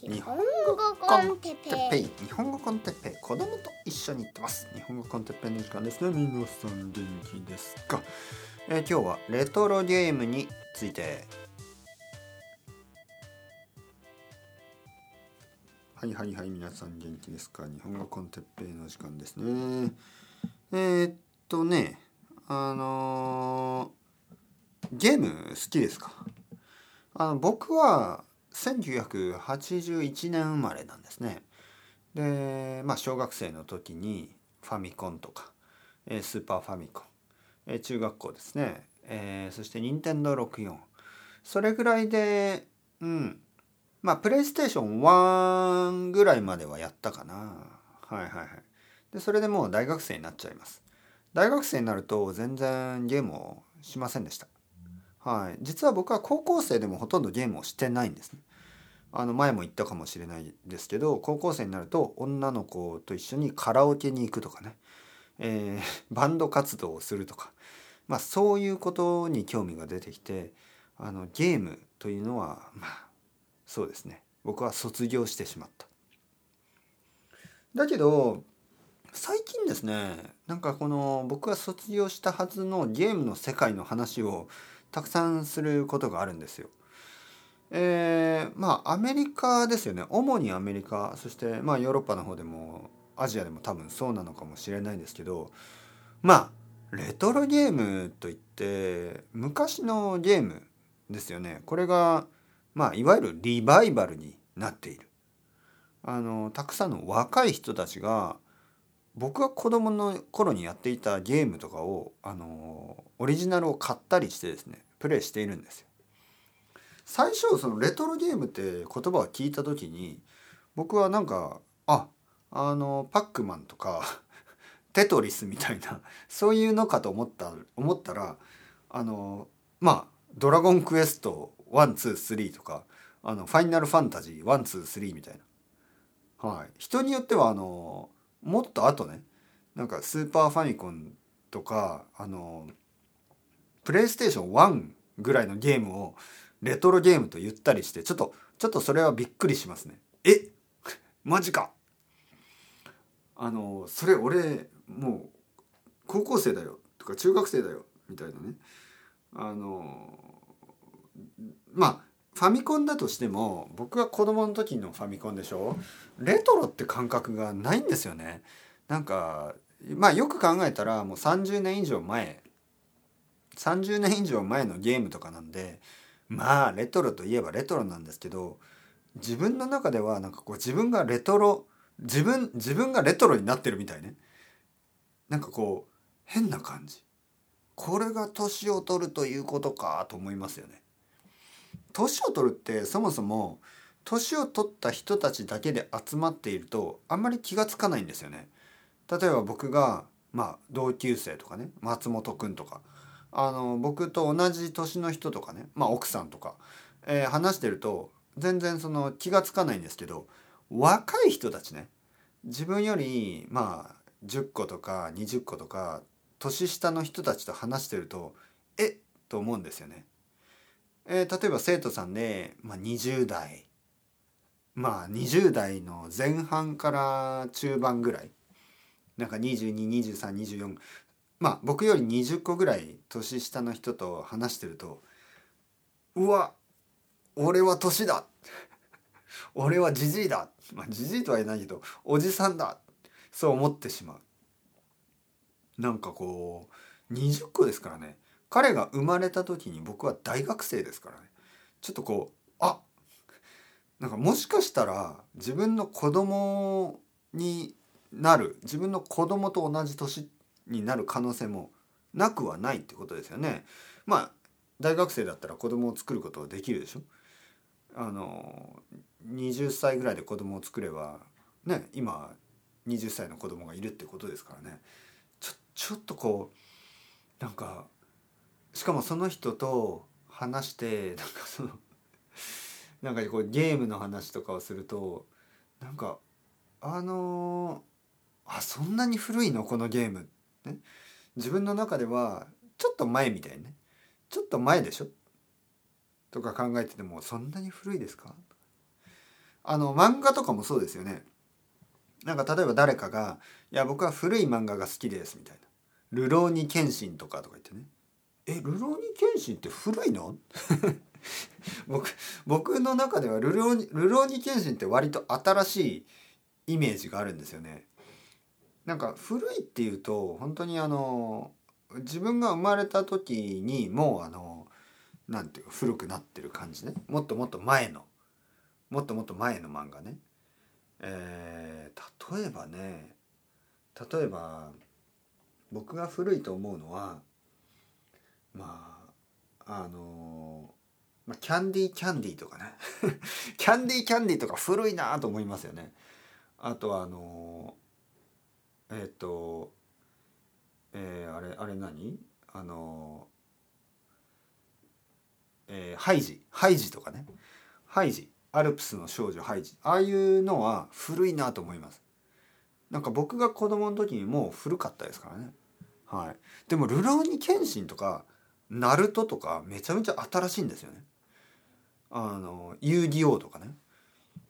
日本語コンテッペイ。日本語コンテッペイ。子供と一緒に行ってます。日本語コンテッペイの時間ですね。皆さん元気ですか、えー、今日はレトロゲームについて。はいはいはい皆さん元気ですか？日本語コンテッペイの時間ですね。えー、っとねあのー、ゲーム好きですか？あの僕は1981年生まれなんですね。でまあ小学生の時にファミコンとか、スーパーファミコン、中学校ですね、えー、そして任天堂64それぐらいでうん。まあプレイステーション1ぐらいまではやったかな。はいはいはい。でそれでもう大学生になっちゃいます。大学生になると全然ゲームをしませんでした。はい。実は僕は高校生でもほとんどゲームをしてないんですね。あの前も言ったかもしれないですけど高校生になると女の子と一緒にカラオケに行くとかね、えー、バンド活動をするとか、まあ、そういうことに興味が出てきてあのゲームというのはまあそうですね。僕は卒業してしまった。だけど最近ですねなんかこの僕が卒業したはずのゲームの世界の話をたくさんすることがあるんですよ。えー、まあアメリカですよね。主にアメリカそしてまあヨーロッパの方でもアジアでも多分そうなのかもしれないんですけどまあレトロゲームといって昔のゲームですよね。これがまあいわゆるリバイバルになっている。あのたくさんの若い人たちが僕が子供の頃にやっていたゲームとかをあのオリジナルを買ったりしてですねプレイしているんですよ。最初そのレトロゲームって言葉を聞いた時に僕はなんかああのパックマンとか テトリスみたいなそういうのかと思った思ったらあのまあ「ドラゴンクエスト123」とか「あのファイナルファンタジー123」みたいな。はい、人によってはあのもっと後ね。なんかスーパーファミコンとかあのプレイステーション1ぐらいのゲームをレトロゲームと言ったりしてちょっとちょっとそれはびっくりしますね。え？マジか。あのそれ俺もう高校生だよ。とか中学生だよ。みたいなね。あのまあファミコンだとしても僕が子供の時のファミコンでしょ？レトロって感覚がないんですよね。なんかまあよく考えたらもう30年以上前。30年以上前のゲームとかなんでまあレトロといえばレトロなんですけど自分の中ではなんかこう自分がレトロ自分自分がレトロになってるみたいね。なんかこう変な感じ。これが年を取るということかと思いますよね。年を取るってそもそも年を取った人たちだけで集まっているとあんまり気が付かないんですよね例えば僕がまあ同級生とかね松本くんとかあの僕と同じ年の人とかね、まあ、奥さんとか、えー、話してると全然その気が付かないんですけど若い人たちね自分よりまあ10個とか20個とか年下の人たちと話してるとえっと思うんですよね。えー、例えば生徒さんで、まあ、20代まあ20代の前半から中盤ぐらいなんか222324まあ僕より20個ぐらい年下の人と話してるとうわ俺は年だ 俺はじじいだまあじじいとは言えないけどおじさんだそう思ってしまう。なんかこう20個ですからね。彼が生まれた時に僕は大学生ですからねちょっとこうあなんかもしかしたら自分の子供になる自分の子供と同じ年になる可能性もなくはないってことですよね。まあ大学生だったら子供を作ることはできるでしょ。あの20歳ぐらいで子供を作ればね今20歳の子供がいるってことですからねちょちょっとこうなんかしかもその人と話してなんかその なんかこうゲームの話とかをするとなんかあのー、あそんなに古いの？このゲーム。ね、自分の中ではちょっと前みたいね。ちょっと前でしょ？とか考えててもそんなに古いですか？あの漫画とかもそうですよね。なんか例えば誰かが「いや僕は古い漫画が好きです」みたいな「流浪に剣心」とかとか言ってね「え流浪に剣心って古いの?」僕僕の中では流浪に「流浪に剣心」って割と新しいイメージがあるんですよね。なんか古いっていうと本当にあの自分が生まれた時にもうあのなんていうか古くなってる感じねもっともっと前のもっともっと前の漫画ね。えー、例えばね例えば僕が古いと思うのはまああのまあ、キャンディーキャンディーとかね。キャンディーキャンディーとか古いなと思いますよね。あとはあのえっ、ー、とえー、あれあれ何？あのえー、ハイジハイジとかね。ハイジアルプスの少女ハイジ。ああいうのは古いなと思います。なんか僕が子供の時にもう古かったですからね。はい。でも「ルローニケンシン」とか「ナルト」とかめちゃめちゃ新しいんですよねあの「遊戯王」とかね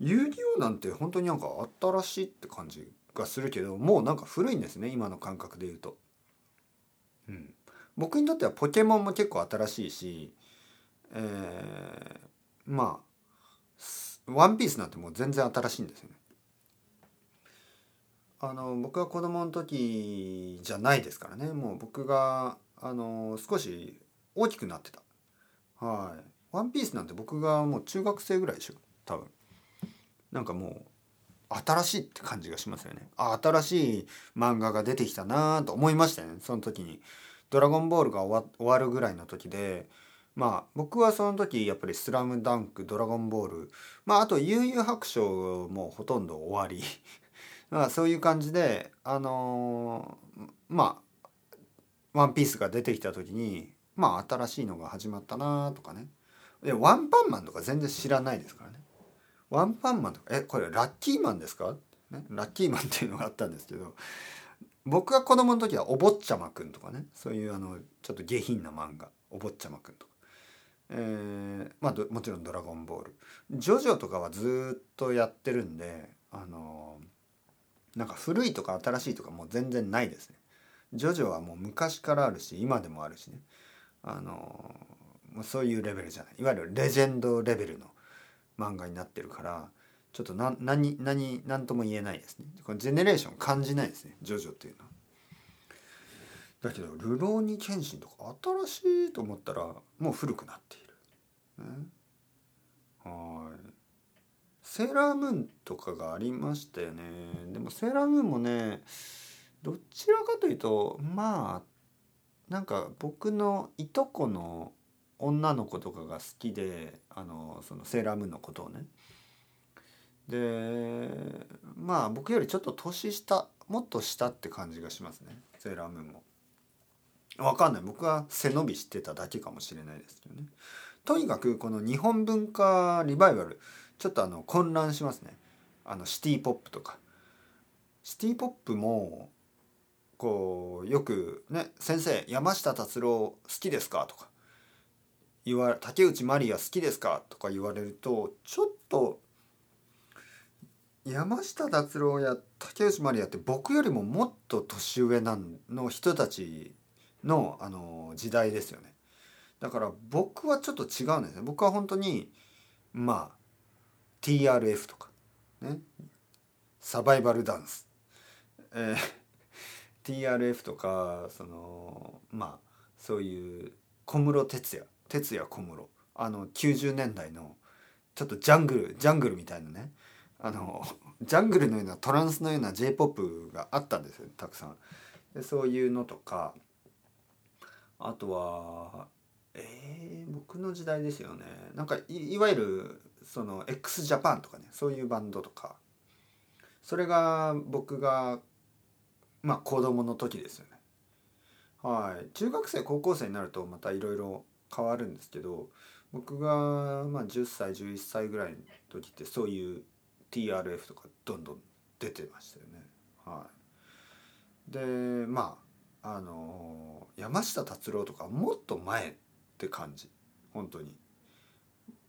遊戯王なんて本当になんか新しいって感じがするけどもうなんか古いんですね今の感覚で言うと。うん、僕にとってはポケモンも結構新しいし、えー、まあワンピースなんてもう全然新しいんですよね。あの僕は子供の時じゃないですからねもう僕があの少し大きくなってた。はい。ワンピースなんて僕がもう中学生ぐらいでしょ多分。なんかもう新しいって感じがしますよね。あ新しい漫画が出てきたなと思いましたねその時に。ドラゴンボールが終わるぐらいの時でまあ僕はその時やっぱり「スラムダンク」「ドラゴンボール」まああと「悠々白書」もほとんど終わり まあそういう感じであのー、まあ「ワンピースが出てきた時にまあ新しいのが始まったなとかね。でワンパンマンとか全然知らないですからね。ワンパンマンとかえこれラッキーマンですか、ね、ラッキーマンっていうのがあったんですけど僕が子供の時はお坊ちゃまくんとかねそういうあのちょっと下品な漫画お坊ちゃまくんとか、えー、まあもちろん「ドラゴンボール」ジョジョとかはずっとやってるんであのなんか古いとか新しいとかもう全然ないですね。ジョジョはもう昔からあるし今でもあるしね。あのもうそういうレベルじゃない。いわゆるレジェンドレベルの漫画になってるからちょっと何何何何とも言えないですね。このジェネレーション感じないですね。ジョジョっていうのは。だけど「流浪に剣心」とか新しいと思ったらもう古くなっている。ね、はい。セーラームーンとかがありましたよね。でもセーラームーンもねどちらかというとまあなんか僕のいとこの女の子とかが好きであのそのセーラームーンのことをねでまあ僕よりちょっと年下もっと下って感じがしますねセーラームーンも。わかんない僕は背伸びしてただけかもしれないですけどね。とにかくこの日本文化リバイバルちょっとあの混乱しますね。あのシティポップとか。シティポップもこうよくね「先生山下達郎好きですか?」とか言わ「竹内まりや好きですか?」とか言われるとちょっと山下達郎や竹内まりやって僕よりももっと年上なんの人たちのあの時代ですよね。だから僕はちょっと違うんですね。僕は本当にまあ TRF とかねサバイバルダンス、えー、TRF とかそのまあそういう小室哲哉哲哉小室。あの90年代のちょっとジャングルジャングルみたいなね。あの ジャングルのようなトランスのような j p o p があったんですよたくさん。でそういうのとか。あとはえー、僕の時代ですよね。なんかいわゆるその x ジャパンとかねそういうバンドとか。それが僕がまあ子供の時ですよね。はい中学生高校生になるとまたいろいろ変わるんですけど僕がまあ10歳11歳ぐらいの時ってそういう TRF とかどんどん出てましたよね。はい、でまああの山下達郎とかもっと前って感じ本当に。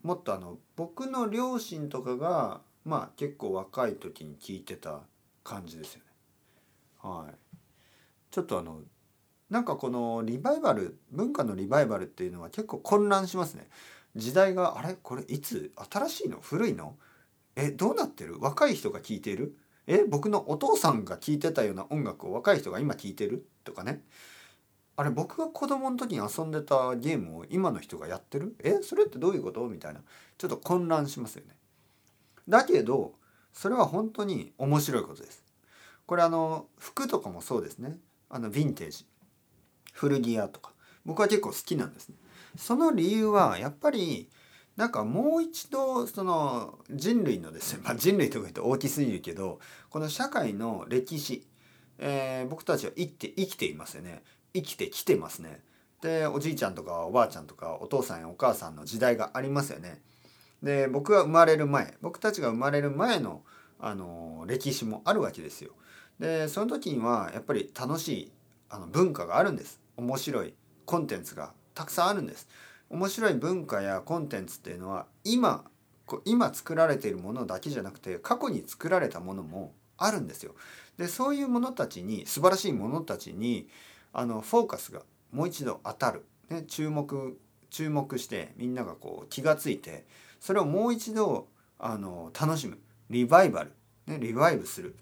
もっとあの僕の両親とかがまあ結構若い時に聞いてた感じですよね。はい、ちょっとあのなんかこのリバイバル文化のリバイバルっていうのは結構混乱しますね。時代があれ？これいつ？新しいの？古いの？えどうなってる？若い人が聴いてる？え僕のお父さんが聴いてたような音楽を若い人が今聴いてる？とかね。あれ僕が子供の時に遊んでたゲームを今の人がやってる？えそれってどういうこと？みたいな。ちょっと混乱しますよね。だけどそれは本当に面白いことです。これあの服とかもそうですねあのヴィンテージ古着屋とか僕は結構好きなんですね。その理由はやっぱりなんかもう一度その人類のですね、まあ、人類とか言うと大きすぎるけどこの社会の歴史、え、僕たちは生きて生きていますよね生きてきてますね。でおじいちゃんとかおばあちゃんとかお父さんやお母さんの時代がありますよね。で僕が生まれる前僕たちが生まれる前のあの歴史もあるわけですよ。でその時にはやっぱり楽しいあの文化があるんです。面白いコンテンツがたくさんあるんです。面白い文化やコンテンツっていうのは今今作られているものだけじゃなくて過去に作られたものもあるんですよ。でそういうものたちに素晴らしいものたちにあのフォーカスがもう一度当たる、ね、注目注目してみんながこう気がついてそれをもう一度あの楽しむリバイバル、ね、リバイブする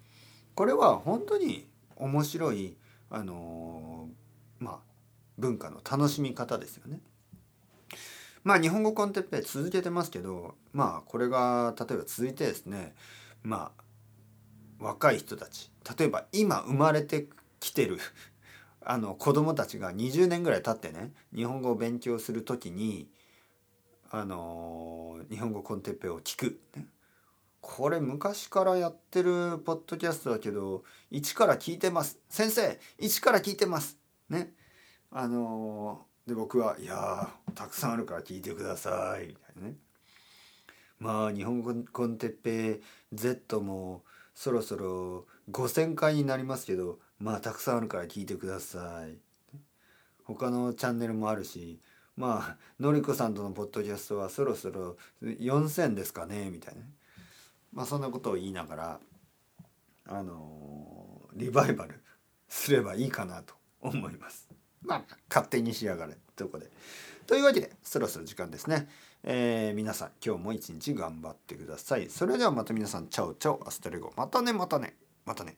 これは本当に面白いあのまあ文化の楽しみ方ですよね。まあ日本語コンテッペイ続けてますけどまあこれが例えば続いてですねまあ若い人たち例えば今生まれてきてるあの子供たちが20年ぐらい経ってね日本語を勉強する時にあの日本語コンテッペを聞く、ね、これ昔からやってるポッドキャストだけど一から聞いてます。先生一から聞いてます。ね。あので僕は「いやたくさんあるから聞いてください」みたいなね。まあ日本語コンテッペ Z もそろそろ5,000回になりますけどまあたくさんあるから聞いてください。他のチャンネルもあるしまあのりこさんとのポッドキャストはそろそろ4,000ですかねみたいなね。まあそんなことを言いながらあのー、リバイバルすればいいかなと思います。まあ勝手にしやがれということで。というわけでそろそろ時間ですね。えー、皆さん今日も一日頑張ってください。それではまた皆さんチャオチャオアストレゴまたねまたねまたね。